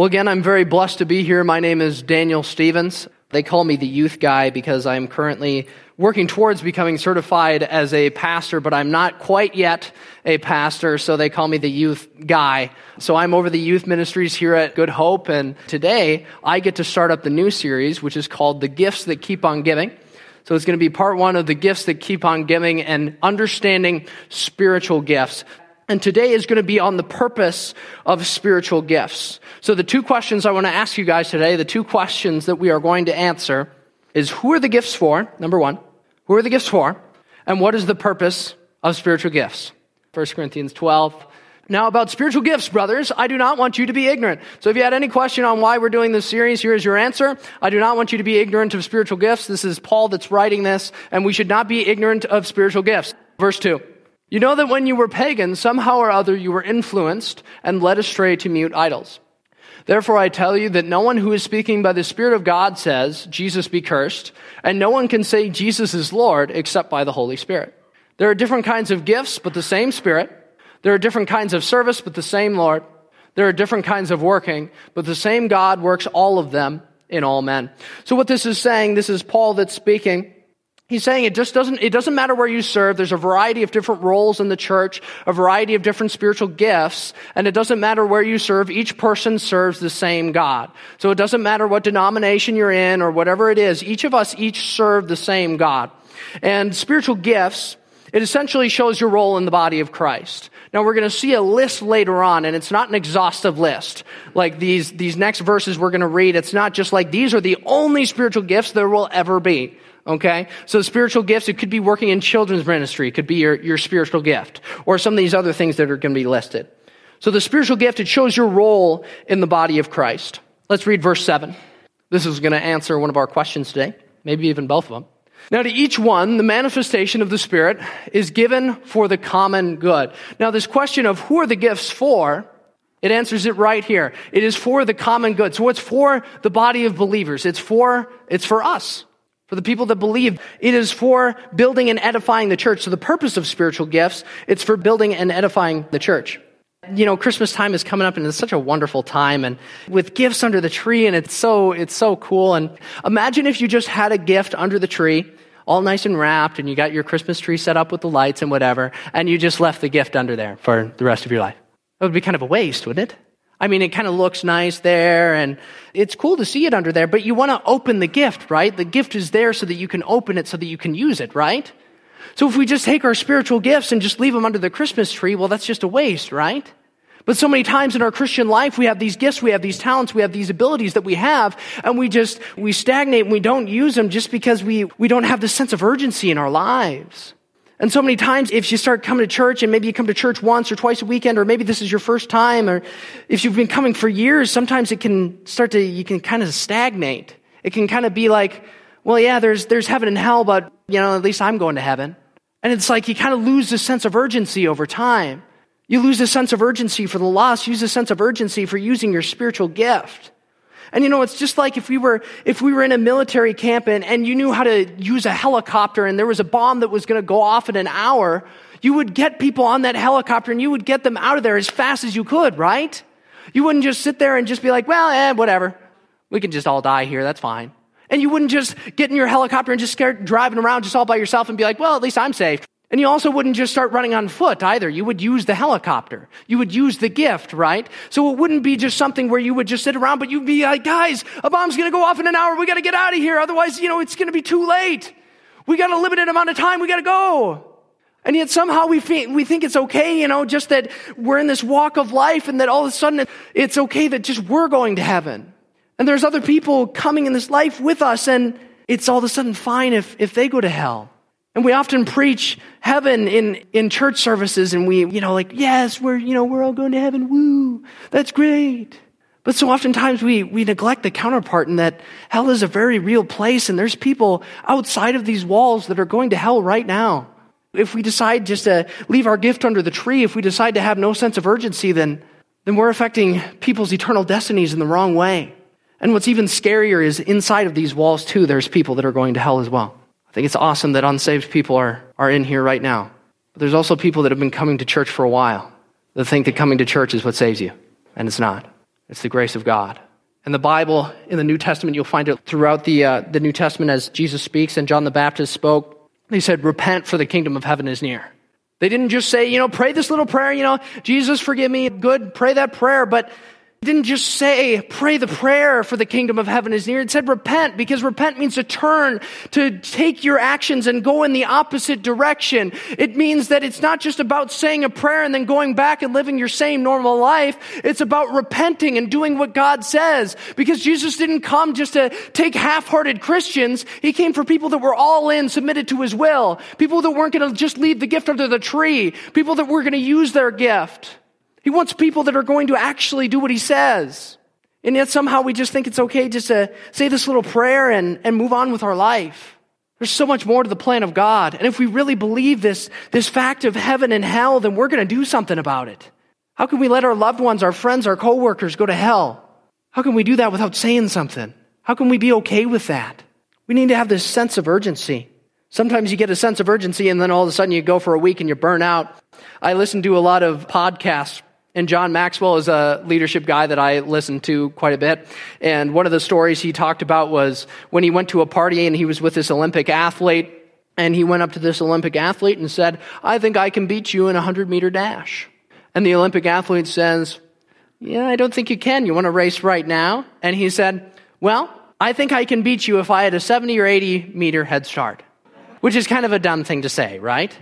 Well, again, I'm very blessed to be here. My name is Daniel Stevens. They call me the youth guy because I'm currently working towards becoming certified as a pastor, but I'm not quite yet a pastor, so they call me the youth guy. So I'm over the youth ministries here at Good Hope, and today I get to start up the new series, which is called The Gifts That Keep on Giving. So it's going to be part one of the gifts that keep on giving and understanding spiritual gifts. And today is going to be on the purpose of spiritual gifts. So the two questions I want to ask you guys today, the two questions that we are going to answer is who are the gifts for? Number one, who are the gifts for? And what is the purpose of spiritual gifts? 1 Corinthians 12. Now about spiritual gifts, brothers, I do not want you to be ignorant. So if you had any question on why we're doing this series, here is your answer. I do not want you to be ignorant of spiritual gifts. This is Paul that's writing this, and we should not be ignorant of spiritual gifts. Verse 2. You know that when you were pagans, somehow or other you were influenced and led astray to mute idols. Therefore, I tell you that no one who is speaking by the Spirit of God says, Jesus be cursed, and no one can say Jesus is Lord except by the Holy Spirit. There are different kinds of gifts, but the same Spirit. There are different kinds of service, but the same Lord. There are different kinds of working, but the same God works all of them in all men. So what this is saying, this is Paul that's speaking. He's saying it just doesn't, it doesn't matter where you serve. There's a variety of different roles in the church, a variety of different spiritual gifts, and it doesn't matter where you serve. Each person serves the same God. So it doesn't matter what denomination you're in or whatever it is. Each of us each serve the same God. And spiritual gifts, it essentially shows your role in the body of Christ. Now we're going to see a list later on, and it's not an exhaustive list. Like these, these next verses we're going to read, it's not just like these are the only spiritual gifts there will ever be. Okay? So spiritual gifts, it could be working in children's ministry. It could be your, your spiritual gift. Or some of these other things that are going to be listed. So the spiritual gift, it shows your role in the body of Christ. Let's read verse 7. This is going to answer one of our questions today. Maybe even both of them. Now, to each one, the manifestation of the Spirit is given for the common good. Now, this question of who are the gifts for, it answers it right here. It is for the common good. So it's for the body of believers. It's for, it's for us for the people that believe. It is for building and edifying the church. So the purpose of spiritual gifts, it's for building and edifying the church. You know, Christmas time is coming up and it's such a wonderful time and with gifts under the tree and it's so, it's so cool. And imagine if you just had a gift under the tree, all nice and wrapped and you got your Christmas tree set up with the lights and whatever, and you just left the gift under there for the rest of your life. That would be kind of a waste, wouldn't it? I mean, it kind of looks nice there and it's cool to see it under there, but you want to open the gift, right? The gift is there so that you can open it so that you can use it, right? So if we just take our spiritual gifts and just leave them under the Christmas tree, well, that's just a waste, right? But so many times in our Christian life, we have these gifts, we have these talents, we have these abilities that we have, and we just, we stagnate and we don't use them just because we, we don't have the sense of urgency in our lives. And so many times, if you start coming to church and maybe you come to church once or twice a weekend, or maybe this is your first time, or if you've been coming for years, sometimes it can start to, you can kind of stagnate. It can kind of be like, well, yeah, there's, there's heaven and hell, but, you know, at least I'm going to heaven. And it's like you kind of lose this sense of urgency over time. You lose a sense of urgency for the lost, use a sense of urgency for using your spiritual gift. And you know, it's just like if we were, if we were in a military camp and, and you knew how to use a helicopter and there was a bomb that was going to go off in an hour, you would get people on that helicopter and you would get them out of there as fast as you could, right? You wouldn't just sit there and just be like, well, eh, whatever. We can just all die here. That's fine. And you wouldn't just get in your helicopter and just start driving around just all by yourself and be like, well, at least I'm safe. And you also wouldn't just start running on foot either. You would use the helicopter. You would use the gift, right? So it wouldn't be just something where you would just sit around, but you'd be like, guys, a bomb's gonna go off in an hour. We gotta get out of here. Otherwise, you know, it's gonna be too late. We got a limited amount of time. We gotta go. And yet somehow we think, we think it's okay, you know, just that we're in this walk of life and that all of a sudden it's okay that just we're going to heaven. And there's other people coming in this life with us and it's all of a sudden fine if, if they go to hell. And we often preach heaven in, in church services and we, you know, like, yes, we're, you know, we're all going to heaven. Woo. That's great. But so oftentimes we, we neglect the counterpart in that hell is a very real place and there's people outside of these walls that are going to hell right now. If we decide just to leave our gift under the tree, if we decide to have no sense of urgency, then, then we're affecting people's eternal destinies in the wrong way. And what's even scarier is inside of these walls too, there's people that are going to hell as well. I think it's awesome that unsaved people are, are in here right now. But there's also people that have been coming to church for a while that think that coming to church is what saves you, and it's not. It's the grace of God. And the Bible in the New Testament, you'll find it throughout the, uh, the New Testament as Jesus speaks and John the Baptist spoke. They said, Repent, for the kingdom of heaven is near. They didn't just say, you know, pray this little prayer, you know, Jesus, forgive me, good, pray that prayer, but didn't just say, pray the prayer for the kingdom of heaven is near. It said repent because repent means to turn, to take your actions and go in the opposite direction. It means that it's not just about saying a prayer and then going back and living your same normal life. It's about repenting and doing what God says because Jesus didn't come just to take half-hearted Christians. He came for people that were all in, submitted to his will. People that weren't going to just leave the gift under the tree. People that were going to use their gift. He wants people that are going to actually do what he says. And yet somehow we just think it's okay just to say this little prayer and, and move on with our life. There's so much more to the plan of God. And if we really believe this, this fact of heaven and hell, then we're going to do something about it. How can we let our loved ones, our friends, our coworkers go to hell? How can we do that without saying something? How can we be okay with that? We need to have this sense of urgency. Sometimes you get a sense of urgency and then all of a sudden you go for a week and you burn out. I listen to a lot of podcasts and John Maxwell is a leadership guy that I listen to quite a bit. And one of the stories he talked about was when he went to a party and he was with this Olympic athlete. And he went up to this Olympic athlete and said, I think I can beat you in a 100 meter dash. And the Olympic athlete says, Yeah, I don't think you can. You want to race right now? And he said, Well, I think I can beat you if I had a 70 or 80 meter head start. Which is kind of a dumb thing to say, right?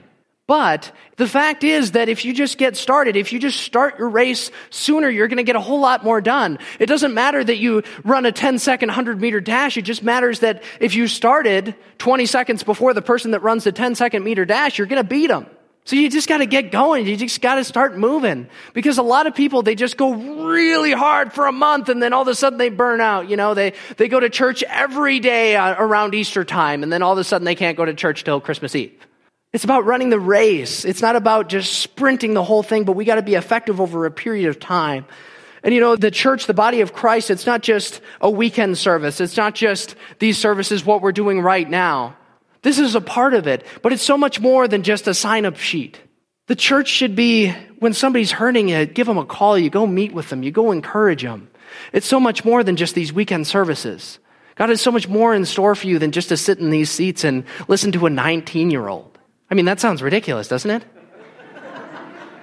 But the fact is that if you just get started, if you just start your race sooner, you're going to get a whole lot more done. It doesn't matter that you run a 10 second 100 meter dash. It just matters that if you started 20 seconds before the person that runs the 10 second meter dash, you're going to beat them. So you just got to get going. You just got to start moving. Because a lot of people, they just go really hard for a month and then all of a sudden they burn out. You know, they, they go to church every day uh, around Easter time and then all of a sudden they can't go to church till Christmas Eve. It's about running the race. It's not about just sprinting the whole thing, but we got to be effective over a period of time. And you know, the church, the body of Christ, it's not just a weekend service. It's not just these services, what we're doing right now. This is a part of it, but it's so much more than just a sign up sheet. The church should be, when somebody's hurting you, give them a call, you go meet with them, you go encourage them. It's so much more than just these weekend services. God has so much more in store for you than just to sit in these seats and listen to a 19 year old. I mean, that sounds ridiculous, doesn't it?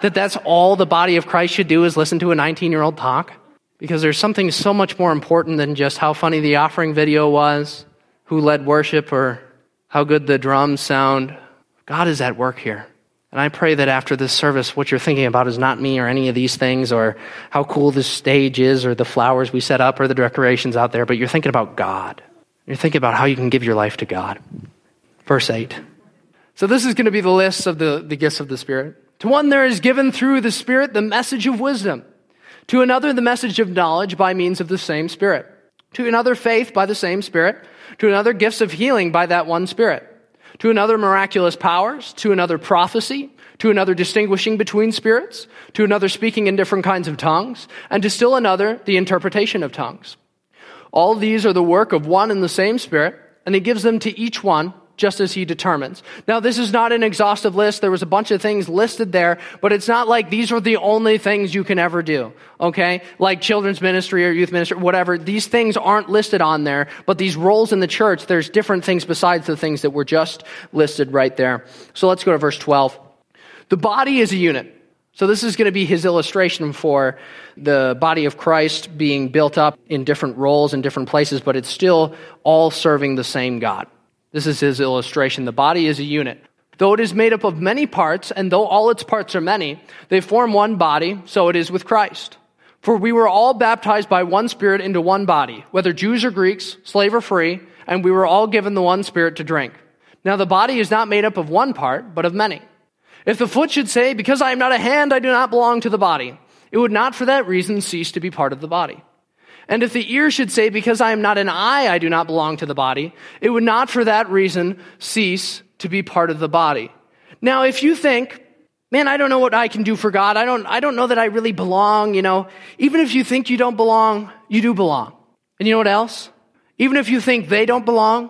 that that's all the body of Christ should do is listen to a 19 year old talk? Because there's something so much more important than just how funny the offering video was, who led worship, or how good the drums sound. God is at work here. And I pray that after this service, what you're thinking about is not me or any of these things or how cool this stage is or the flowers we set up or the decorations out there, but you're thinking about God. You're thinking about how you can give your life to God. Verse 8. So this is going to be the list of the, the gifts of the Spirit. To one there is given through the Spirit the message of wisdom. To another the message of knowledge by means of the same Spirit. To another faith by the same Spirit. To another gifts of healing by that one Spirit. To another miraculous powers. To another prophecy. To another distinguishing between spirits. To another speaking in different kinds of tongues. And to still another the interpretation of tongues. All these are the work of one and the same Spirit, and he gives them to each one just as he determines. Now, this is not an exhaustive list. There was a bunch of things listed there, but it's not like these are the only things you can ever do. Okay? Like children's ministry or youth ministry, whatever. These things aren't listed on there, but these roles in the church, there's different things besides the things that were just listed right there. So let's go to verse 12. The body is a unit. So this is going to be his illustration for the body of Christ being built up in different roles in different places, but it's still all serving the same God. This is his illustration. The body is a unit. Though it is made up of many parts, and though all its parts are many, they form one body, so it is with Christ. For we were all baptized by one Spirit into one body, whether Jews or Greeks, slave or free, and we were all given the one Spirit to drink. Now the body is not made up of one part, but of many. If the foot should say, Because I am not a hand, I do not belong to the body, it would not for that reason cease to be part of the body. And if the ear should say, Because I am not an eye, I do not belong to the body, it would not for that reason cease to be part of the body. Now, if you think, Man, I don't know what I can do for God. I don't, I don't know that I really belong, you know. Even if you think you don't belong, you do belong. And you know what else? Even if you think they don't belong,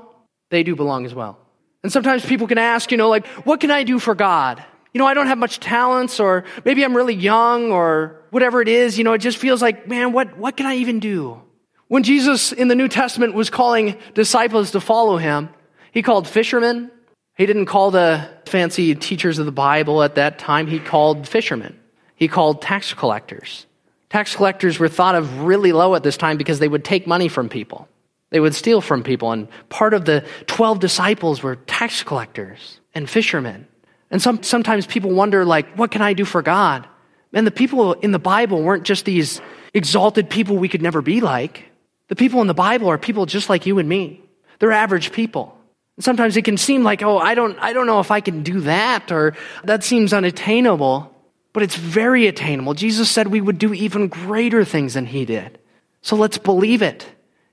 they do belong as well. And sometimes people can ask, you know, like, what can I do for God? You know, I don't have much talents, or maybe I'm really young, or whatever it is, you know, it just feels like, man, what, what can I even do? When Jesus in the New Testament was calling disciples to follow him, he called fishermen. He didn't call the fancy teachers of the Bible at that time. He called fishermen. He called tax collectors. Tax collectors were thought of really low at this time because they would take money from people. They would steal from people. And part of the 12 disciples were tax collectors and fishermen. And some, sometimes people wonder, like, what can I do for God? And the people in the Bible weren't just these exalted people we could never be like. The people in the Bible are people just like you and me. They're average people. And sometimes it can seem like, oh, I don't, I don't know if I can do that, or that seems unattainable. But it's very attainable. Jesus said we would do even greater things than he did. So let's believe it.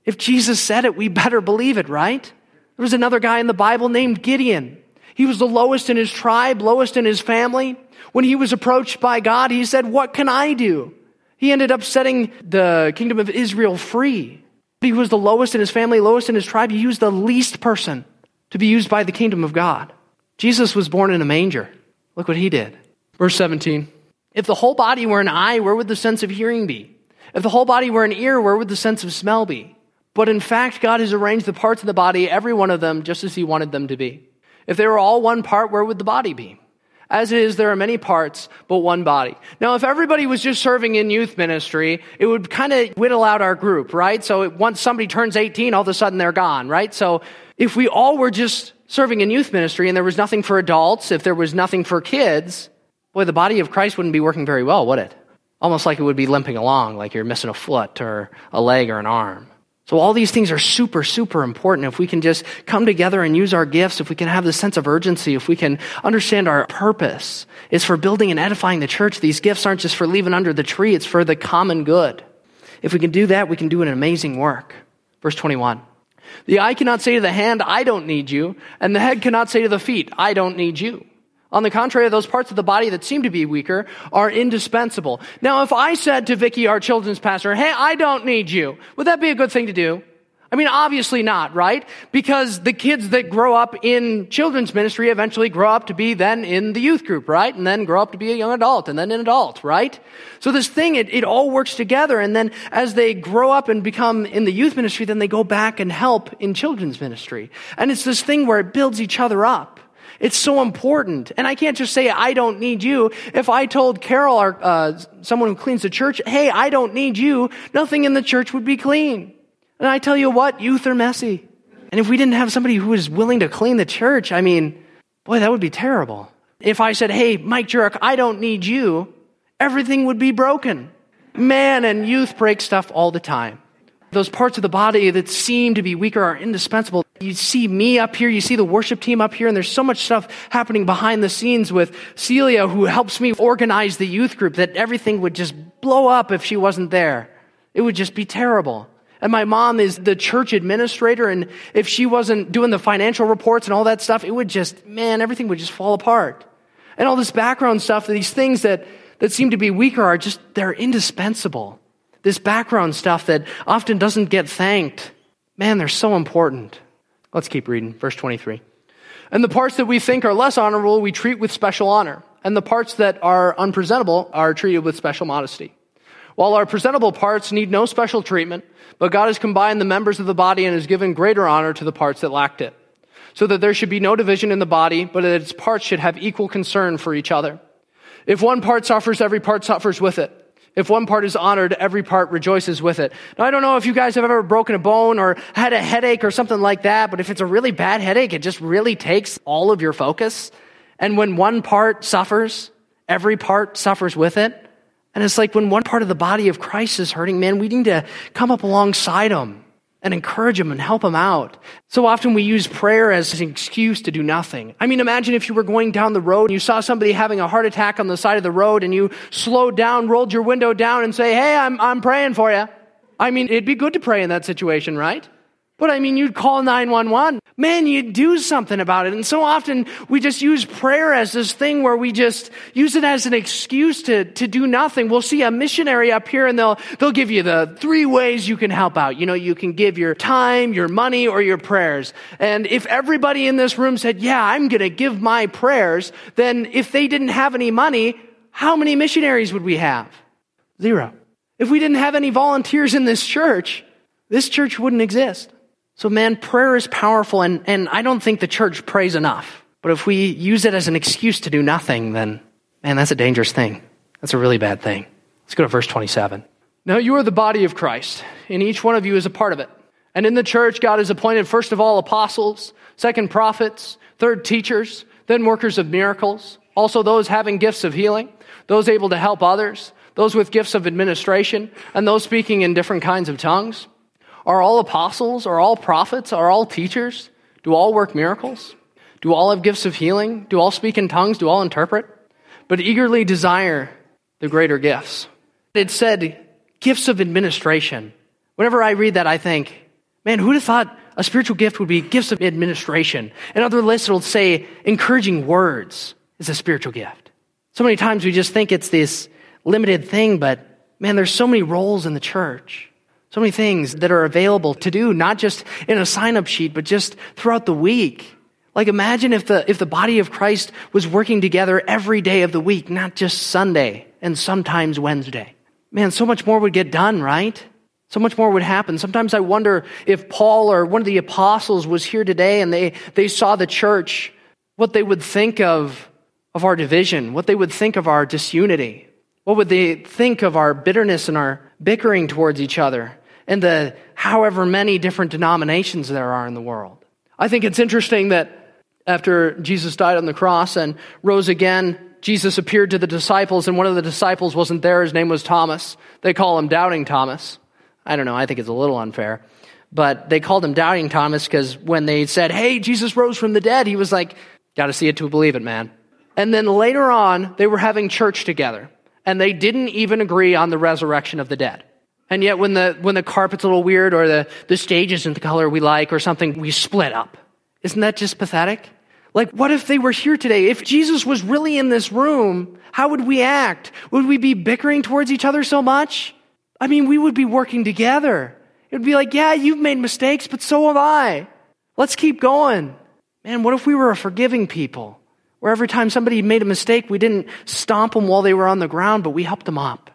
If Jesus said it, we better believe it, right? There was another guy in the Bible named Gideon. He was the lowest in his tribe, lowest in his family. When he was approached by God, he said, What can I do? He ended up setting the kingdom of Israel free. He was the lowest in his family, lowest in his tribe. He was the least person to be used by the kingdom of God. Jesus was born in a manger. Look what he did. Verse 17. If the whole body were an eye, where would the sense of hearing be? If the whole body were an ear, where would the sense of smell be? But in fact, God has arranged the parts of the body, every one of them, just as He wanted them to be. If they were all one part, where would the body be? As it is, there are many parts, but one body. Now, if everybody was just serving in youth ministry, it would kind of whittle out our group, right? So once somebody turns 18, all of a sudden they're gone, right? So if we all were just serving in youth ministry and there was nothing for adults, if there was nothing for kids, boy, the body of Christ wouldn't be working very well, would it? Almost like it would be limping along, like you're missing a foot or a leg or an arm. So all these things are super, super important. If we can just come together and use our gifts, if we can have this sense of urgency, if we can understand our purpose is for building and edifying the church. These gifts aren't just for leaving under the tree, it's for the common good. If we can do that, we can do an amazing work. Verse 21. The eye cannot say to the hand, I don't need you, and the head cannot say to the feet, I don't need you. On the contrary, those parts of the body that seem to be weaker are indispensable. Now, if I said to Vicky, our children's pastor, hey, I don't need you, would that be a good thing to do? I mean, obviously not, right? Because the kids that grow up in children's ministry eventually grow up to be then in the youth group, right? And then grow up to be a young adult and then an adult, right? So this thing, it, it all works together. And then as they grow up and become in the youth ministry, then they go back and help in children's ministry. And it's this thing where it builds each other up. It's so important. And I can't just say, I don't need you. If I told Carol, or uh, someone who cleans the church, hey, I don't need you, nothing in the church would be clean. And I tell you what, youth are messy. And if we didn't have somebody who was willing to clean the church, I mean, boy, that would be terrible. If I said, hey, Mike Jurek, I don't need you, everything would be broken. Man, and youth break stuff all the time. Those parts of the body that seem to be weaker are indispensable. You see me up here, you see the worship team up here, and there's so much stuff happening behind the scenes with Celia, who helps me organize the youth group, that everything would just blow up if she wasn't there. It would just be terrible. And my mom is the church administrator, and if she wasn't doing the financial reports and all that stuff, it would just, man, everything would just fall apart. And all this background stuff, these things that, that seem to be weaker are just, they're indispensable. This background stuff that often doesn't get thanked. Man, they're so important. Let's keep reading. Verse 23. And the parts that we think are less honorable, we treat with special honor. And the parts that are unpresentable are treated with special modesty. While our presentable parts need no special treatment, but God has combined the members of the body and has given greater honor to the parts that lacked it. So that there should be no division in the body, but that its parts should have equal concern for each other. If one part suffers, every part suffers with it. If one part is honored, every part rejoices with it. Now, I don't know if you guys have ever broken a bone or had a headache or something like that, but if it's a really bad headache, it just really takes all of your focus. And when one part suffers, every part suffers with it. And it's like when one part of the body of Christ is hurting, man, we need to come up alongside them and encourage them and help them out. So often we use prayer as an excuse to do nothing. I mean, imagine if you were going down the road and you saw somebody having a heart attack on the side of the road and you slowed down, rolled your window down and say, Hey, I'm, I'm praying for you. I mean, it'd be good to pray in that situation, right? But I mean, you'd call 911. Man, you'd do something about it. And so often we just use prayer as this thing where we just use it as an excuse to, to do nothing. We'll see a missionary up here and they'll, they'll give you the three ways you can help out. You know, you can give your time, your money, or your prayers. And if everybody in this room said, yeah, I'm going to give my prayers, then if they didn't have any money, how many missionaries would we have? Zero. If we didn't have any volunteers in this church, this church wouldn't exist. So, man, prayer is powerful, and, and I don't think the church prays enough. But if we use it as an excuse to do nothing, then, man, that's a dangerous thing. That's a really bad thing. Let's go to verse 27. Now, you are the body of Christ, and each one of you is a part of it. And in the church, God has appointed, first of all, apostles, second, prophets, third, teachers, then, workers of miracles, also those having gifts of healing, those able to help others, those with gifts of administration, and those speaking in different kinds of tongues. Are all apostles? Are all prophets? Are all teachers? Do all work miracles? Do all have gifts of healing? Do all speak in tongues? Do all interpret? But eagerly desire the greater gifts. It said gifts of administration. Whenever I read that, I think, man, who'd have thought a spiritual gift would be gifts of administration? And other lists it'll say encouraging words is a spiritual gift. So many times we just think it's this limited thing, but man, there's so many roles in the church. So many things that are available to do, not just in a sign up sheet, but just throughout the week. Like imagine if the, if the body of Christ was working together every day of the week, not just Sunday and sometimes Wednesday. Man, so much more would get done, right? So much more would happen. Sometimes I wonder if Paul or one of the apostles was here today and they, they saw the church, what they would think of, of our division, what they would think of our disunity. What would they think of our bitterness and our bickering towards each other? And the however many different denominations there are in the world. I think it's interesting that after Jesus died on the cross and rose again, Jesus appeared to the disciples, and one of the disciples wasn't there. His name was Thomas. They call him Doubting Thomas. I don't know, I think it's a little unfair. But they called him Doubting Thomas because when they said, Hey, Jesus rose from the dead, he was like, Gotta see it to believe it, man. And then later on, they were having church together, and they didn't even agree on the resurrection of the dead. And yet when the, when the carpet's a little weird or the, the stage isn't the color we like or something, we split up. Isn't that just pathetic? Like, what if they were here today? If Jesus was really in this room, how would we act? Would we be bickering towards each other so much? I mean, we would be working together. It would be like, yeah, you've made mistakes, but so have I. Let's keep going. Man, what if we were a forgiving people? Where every time somebody made a mistake, we didn't stomp them while they were on the ground, but we helped them up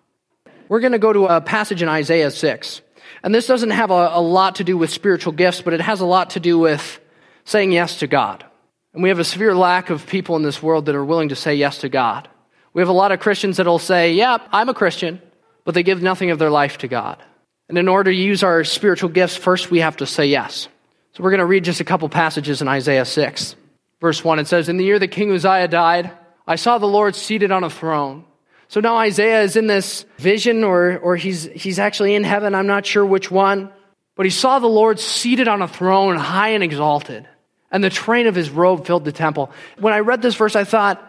we're going to go to a passage in Isaiah 6. And this doesn't have a, a, lot to do with spiritual gifts, but it has a lot to do with saying yes to God. And we have a severe lack of people in this world that are willing to say yes to God. We have a lot of Christians that'll say, yeah, I'm a Christian, but they give nothing of their life to God. And in order to use our spiritual gifts, first we have to say yes. So we're going to read just a couple passages in Isaiah 6. Verse 1, it says, In the year that King Uzziah died, I saw the Lord seated on a throne so now Isaiah is in this vision, or, or he's, he's actually in heaven. I'm not sure which one. But he saw the Lord seated on a throne, high and exalted. And the train of his robe filled the temple. When I read this verse, I thought,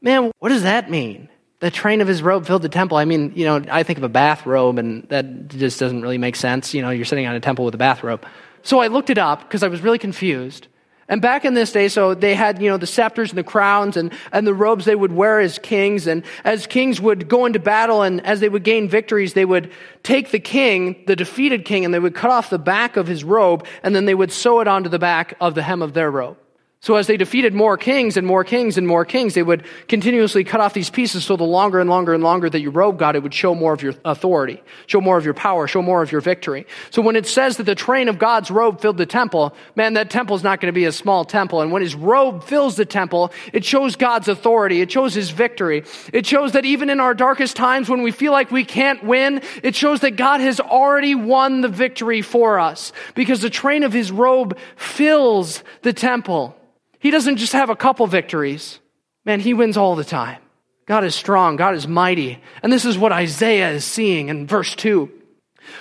man, what does that mean? The train of his robe filled the temple. I mean, you know, I think of a bathrobe, and that just doesn't really make sense. You know, you're sitting on a temple with a bathrobe. So I looked it up because I was really confused. And back in this day, so they had, you know, the scepters and the crowns and, and the robes they would wear as kings. And as kings would go into battle and as they would gain victories, they would take the king, the defeated king, and they would cut off the back of his robe and then they would sew it onto the back of the hem of their robe. So as they defeated more kings and more kings and more kings, they would continuously cut off these pieces so the longer and longer and longer that your robe got, it would show more of your authority, show more of your power, show more of your victory. So when it says that the train of God's robe filled the temple, man, that temple is not going to be a small temple. And when his robe fills the temple, it shows God's authority. It shows his victory. It shows that even in our darkest times when we feel like we can't win, it shows that God has already won the victory for us because the train of his robe fills the temple. He doesn't just have a couple victories. Man, he wins all the time. God is strong. God is mighty. And this is what Isaiah is seeing in verse 2.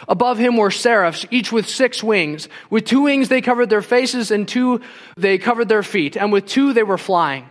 Above him were seraphs, each with six wings. With two wings they covered their faces, and two they covered their feet. And with two they were flying.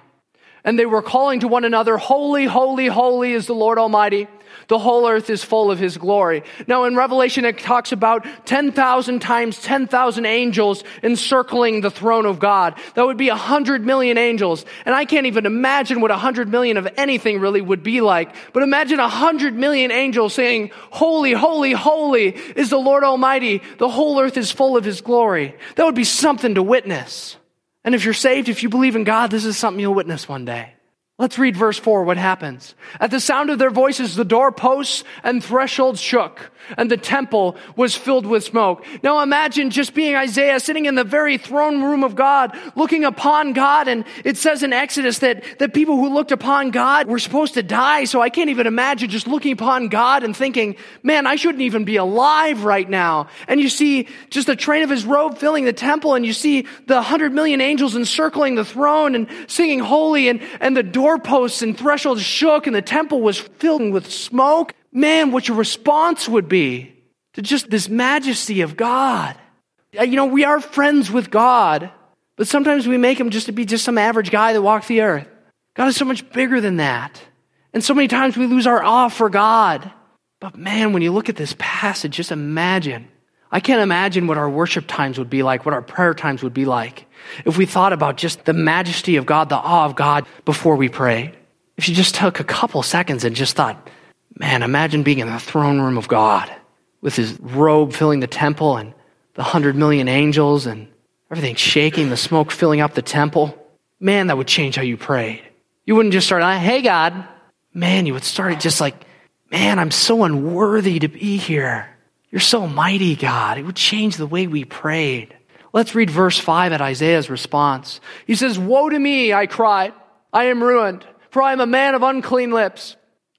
And they were calling to one another, Holy, holy, holy is the Lord Almighty. The whole earth is full of his glory. Now in Revelation, it talks about 10,000 times 10,000 angels encircling the throne of God. That would be 100 million angels. And I can't even imagine what 100 million of anything really would be like. But imagine 100 million angels saying, Holy, holy, holy is the Lord Almighty. The whole earth is full of his glory. That would be something to witness. And if you're saved, if you believe in God, this is something you'll witness one day. Let's read verse 4. What happens? At the sound of their voices, the doorposts and thresholds shook, and the temple was filled with smoke. Now imagine just being Isaiah sitting in the very throne room of God, looking upon God. And it says in Exodus that, that people who looked upon God were supposed to die. So I can't even imagine just looking upon God and thinking, man, I shouldn't even be alive right now. And you see just the train of his robe filling the temple, and you see the hundred million angels encircling the throne and singing holy, and, and the doorposts and thresholds shook, and the temple was filled with smoke man, what your response would be to just this majesty of God. Uh, you know, we are friends with God, but sometimes we make him just to be just some average guy that walks the earth. God is so much bigger than that. And so many times we lose our awe for God. But man, when you look at this passage, just imagine. I can't imagine what our worship times would be like, what our prayer times would be like, if we thought about just the majesty of God, the awe of God before we prayed. If you just took a couple seconds and just thought, Man, imagine being in the throne room of God with his robe filling the temple and the hundred million angels and everything shaking, the smoke filling up the temple. Man, that would change how you prayed. You wouldn't just start, hey, God. Man, you would start it just like, man, I'm so unworthy to be here. You're so mighty, God. It would change the way we prayed. Let's read verse 5 at Isaiah's response. He says, Woe to me, I cried. I am ruined, for I am a man of unclean lips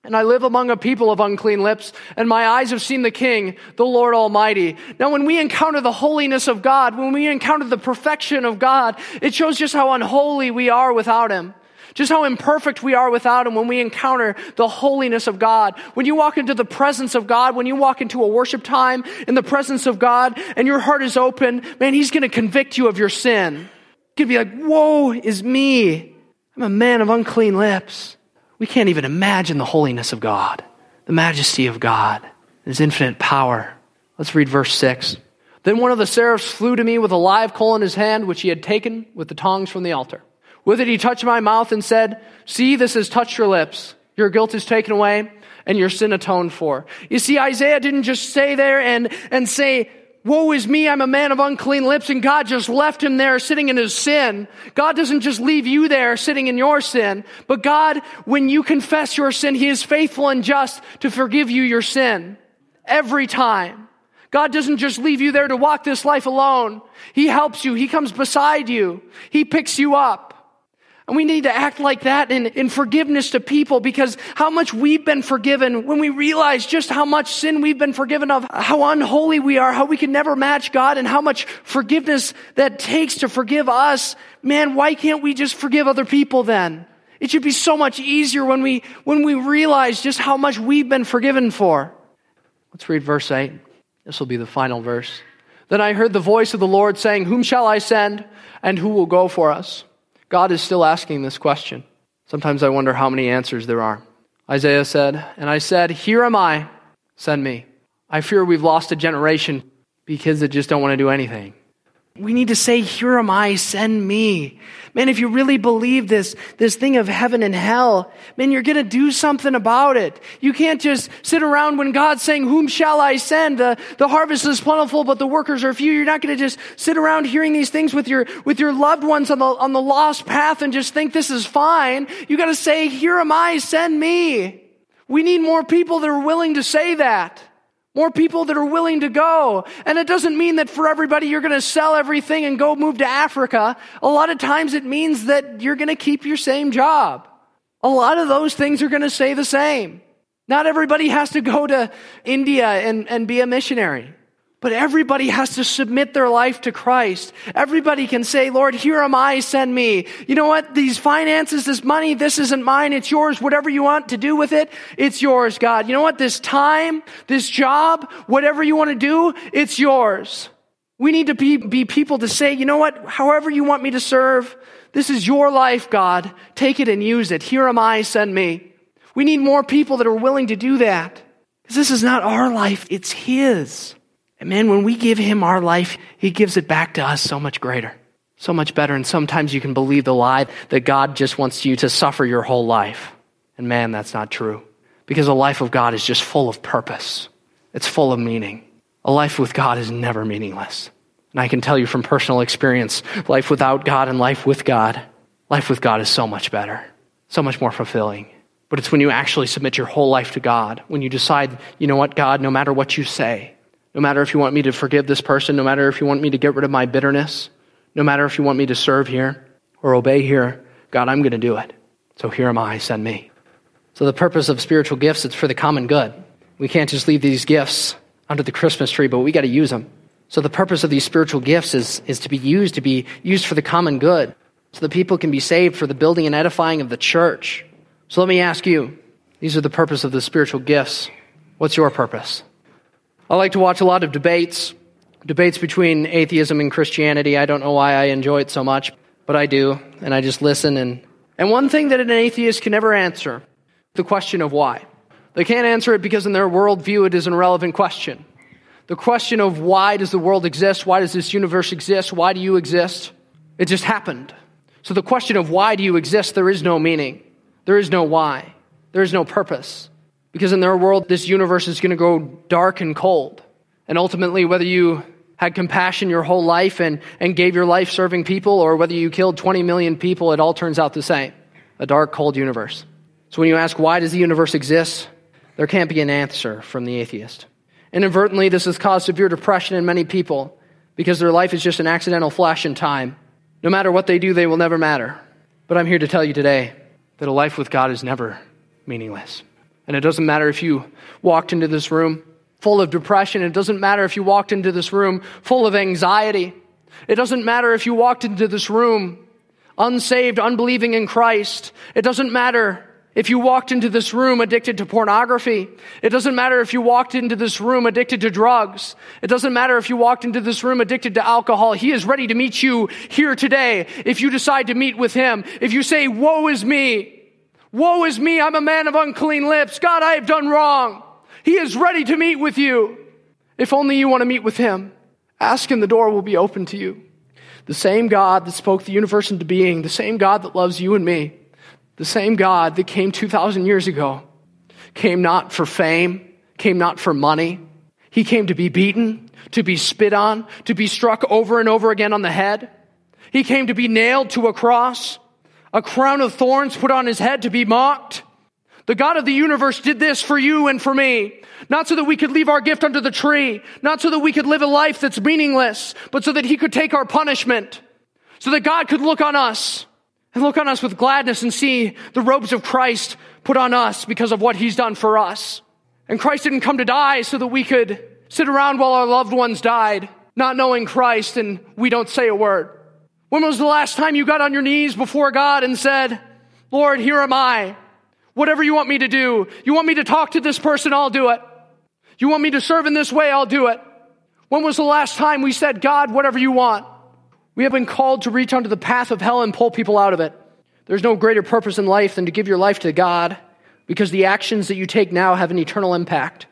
and I live among a people of unclean lips, and my eyes have seen the King, the Lord Almighty. Now, when we encounter the holiness of God, when we encounter the perfection of God, it shows just how unholy we are without Him. Just how imperfect we are without Him when we encounter the holiness of God. When you walk into the presence of God, when you walk into a worship time in the presence of God, and your heart is open, man, He's gonna convict you of your sin. You'd be like, woe is me. I'm a man of unclean lips. We can't even imagine the holiness of God, the majesty of God, His infinite power. Let's read verse 6. Then one of the seraphs flew to me with a live coal in his hand, which he had taken with the tongs from the altar. With it he touched my mouth and said, See, this has touched your lips. Your guilt is taken away and your sin atoned for. You see, Isaiah didn't just stay there and, and say, Woe is me, I'm a man of unclean lips, and God just left him there sitting in his sin. God doesn't just leave you there sitting in your sin, but God, when you confess your sin, He is faithful and just to forgive you your sin. Every time. God doesn't just leave you there to walk this life alone. He helps you. He comes beside you. He picks you up. And we need to act like that in, in forgiveness to people because how much we've been forgiven when we realize just how much sin we've been forgiven of, how unholy we are, how we can never match God and how much forgiveness that takes to forgive us. Man, why can't we just forgive other people then? It should be so much easier when we, when we realize just how much we've been forgiven for. Let's read verse 8. This will be the final verse. Then I heard the voice of the Lord saying, Whom shall I send and who will go for us? God is still asking this question. Sometimes I wonder how many answers there are. Isaiah said, And I said, Here am I, send me. I fear we've lost a generation because they just don't want to do anything. We need to say, Here am I, send me. Man, if you really believe this, this thing of heaven and hell, man, you're gonna do something about it. You can't just sit around when God's saying, Whom shall I send? The, the harvest is plentiful, but the workers are few. You're not gonna just sit around hearing these things with your, with your loved ones on the, on the lost path and just think this is fine. You gotta say, Here am I, send me. We need more people that are willing to say that. More people that are willing to go. And it doesn't mean that for everybody you're going to sell everything and go move to Africa. A lot of times it means that you're going to keep your same job. A lot of those things are going to stay the same. Not everybody has to go to India and, and be a missionary. But everybody has to submit their life to Christ. Everybody can say, Lord, here am I, send me. You know what? These finances, this money, this isn't mine, it's yours. Whatever you want to do with it, it's yours, God. You know what? This time, this job, whatever you want to do, it's yours. We need to be, be people to say, you know what? However you want me to serve, this is your life, God. Take it and use it. Here am I, send me. We need more people that are willing to do that. Because this is not our life, it's His. And man, when we give him our life, he gives it back to us so much greater, so much better. And sometimes you can believe the lie that God just wants you to suffer your whole life. And man, that's not true. Because the life of God is just full of purpose. It's full of meaning. A life with God is never meaningless. And I can tell you from personal experience, life without God and life with God, life with God is so much better. so much more fulfilling. But it's when you actually submit your whole life to God, when you decide, you know what, God, no matter what you say, no matter if you want me to forgive this person, no matter if you want me to get rid of my bitterness, no matter if you want me to serve here or obey here, God, I'm going to do it. So here am I, send me. So the purpose of spiritual gifts, it's for the common good. We can't just leave these gifts under the Christmas tree, but we got to use them. So the purpose of these spiritual gifts is, is to be used, to be used for the common good, so that people can be saved for the building and edifying of the church. So let me ask you, these are the purpose of the spiritual gifts. What's your purpose? I like to watch a lot of debates, debates between atheism and Christianity. I don't know why I enjoy it so much, but I do, and I just listen. And, and one thing that an atheist can never answer the question of why. They can't answer it because in their worldview it is an irrelevant question. The question of why does the world exist? Why does this universe exist? Why do you exist? It just happened. So the question of why do you exist, there is no meaning. There is no why. There is no purpose. Because in their world, this universe is going to go dark and cold. And ultimately, whether you had compassion your whole life and, and gave your life serving people, or whether you killed 20 million people, it all turns out the same a dark, cold universe. So when you ask, why does the universe exist? There can't be an answer from the atheist. Inadvertently, this has caused severe depression in many people because their life is just an accidental flash in time. No matter what they do, they will never matter. But I'm here to tell you today that a life with God is never meaningless. And it doesn't matter if you walked into this room full of depression. It doesn't matter if you walked into this room full of anxiety. It doesn't matter if you walked into this room unsaved, unbelieving in Christ. It doesn't matter if you walked into this room addicted to pornography, it doesn't matter if you walked into this room addicted to drugs. It doesn't matter if you walked into this room addicted to alcohol. He is ready to meet you here today if you decide to meet with him. If you say, woe is me. Woe is me. I'm a man of unclean lips. God, I have done wrong. He is ready to meet with you. If only you want to meet with him, ask him. The door will be open to you. The same God that spoke the universe into being, the same God that loves you and me the same God that came 2,000 years ago came not for fame, came not for money. He came to be beaten, to be spit on, to be struck over and over again on the head. He came to be nailed to a cross, a crown of thorns put on his head to be mocked. The God of the universe did this for you and for me, not so that we could leave our gift under the tree, not so that we could live a life that's meaningless, but so that he could take our punishment, so that God could look on us and look on us with gladness and see the robes of Christ put on us because of what he's done for us. And Christ didn't come to die so that we could sit around while our loved ones died, not knowing Christ and we don't say a word. When was the last time you got on your knees before God and said, Lord, here am I. Whatever you want me to do. You want me to talk to this person, I'll do it. You want me to serve in this way, I'll do it. When was the last time we said, God, whatever you want? We have been called to reach onto the path of hell and pull people out of it. There's no greater purpose in life than to give your life to God because the actions that you take now have an eternal impact.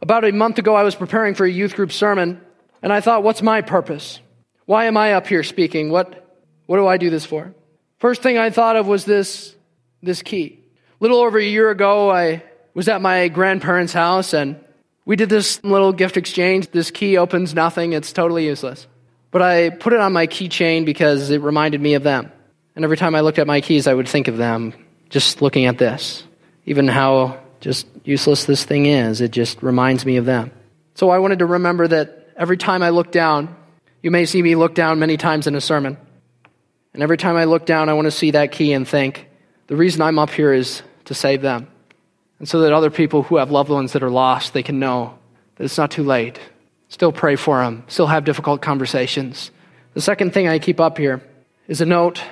About a month ago, I was preparing for a youth group sermon, and I thought, what's my purpose? Why am I up here speaking? What, what do I do this for? First thing I thought of was this, this key. A little over a year ago, I was at my grandparents' house, and we did this little gift exchange. This key opens nothing, it's totally useless. But I put it on my keychain because it reminded me of them. And every time I looked at my keys, I would think of them just looking at this. Even how just useless this thing is, it just reminds me of them. So I wanted to remember that every time I look down, you may see me look down many times in a sermon. And every time I look down, I want to see that key and think, the reason I'm up here is to save them. And so that other people who have loved ones that are lost, they can know that it's not too late. Still pray for them. Still have difficult conversations. The second thing I keep up here is a note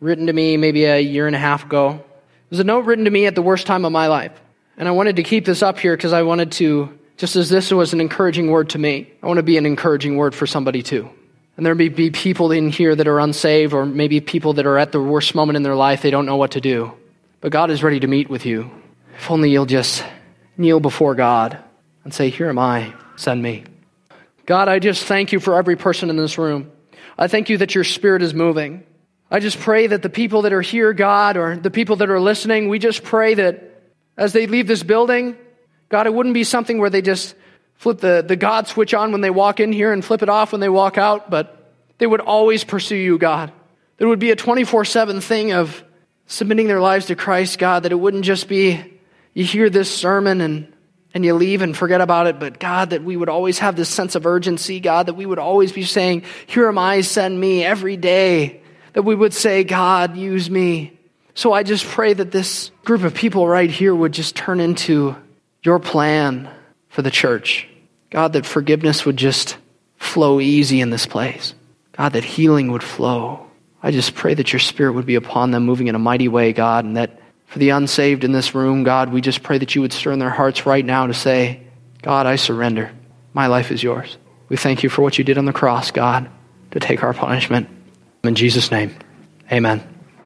written to me maybe a year and a half ago. It was a note written to me at the worst time of my life. And I wanted to keep this up here because I wanted to, just as this was an encouraging word to me, I want to be an encouraging word for somebody too. And there may be people in here that are unsaved, or maybe people that are at the worst moment in their life, they don't know what to do. But God is ready to meet with you. If only you'll just kneel before God and say, Here am I, send me. God, I just thank you for every person in this room. I thank you that your spirit is moving. I just pray that the people that are here, God, or the people that are listening, we just pray that as they leave this building, God, it wouldn't be something where they just flip the, the God switch on when they walk in here and flip it off when they walk out, but they would always pursue you, God. There would be a 24 7 thing of submitting their lives to Christ, God, that it wouldn't just be you hear this sermon and, and you leave and forget about it, but God, that we would always have this sense of urgency, God, that we would always be saying, Here am I, send me every day. That we would say, God, use me. So I just pray that this group of people right here would just turn into your plan for the church. God, that forgiveness would just flow easy in this place. God, that healing would flow. I just pray that your spirit would be upon them, moving in a mighty way, God, and that for the unsaved in this room, God, we just pray that you would stir in their hearts right now to say, God, I surrender. My life is yours. We thank you for what you did on the cross, God, to take our punishment. In Jesus' name, amen.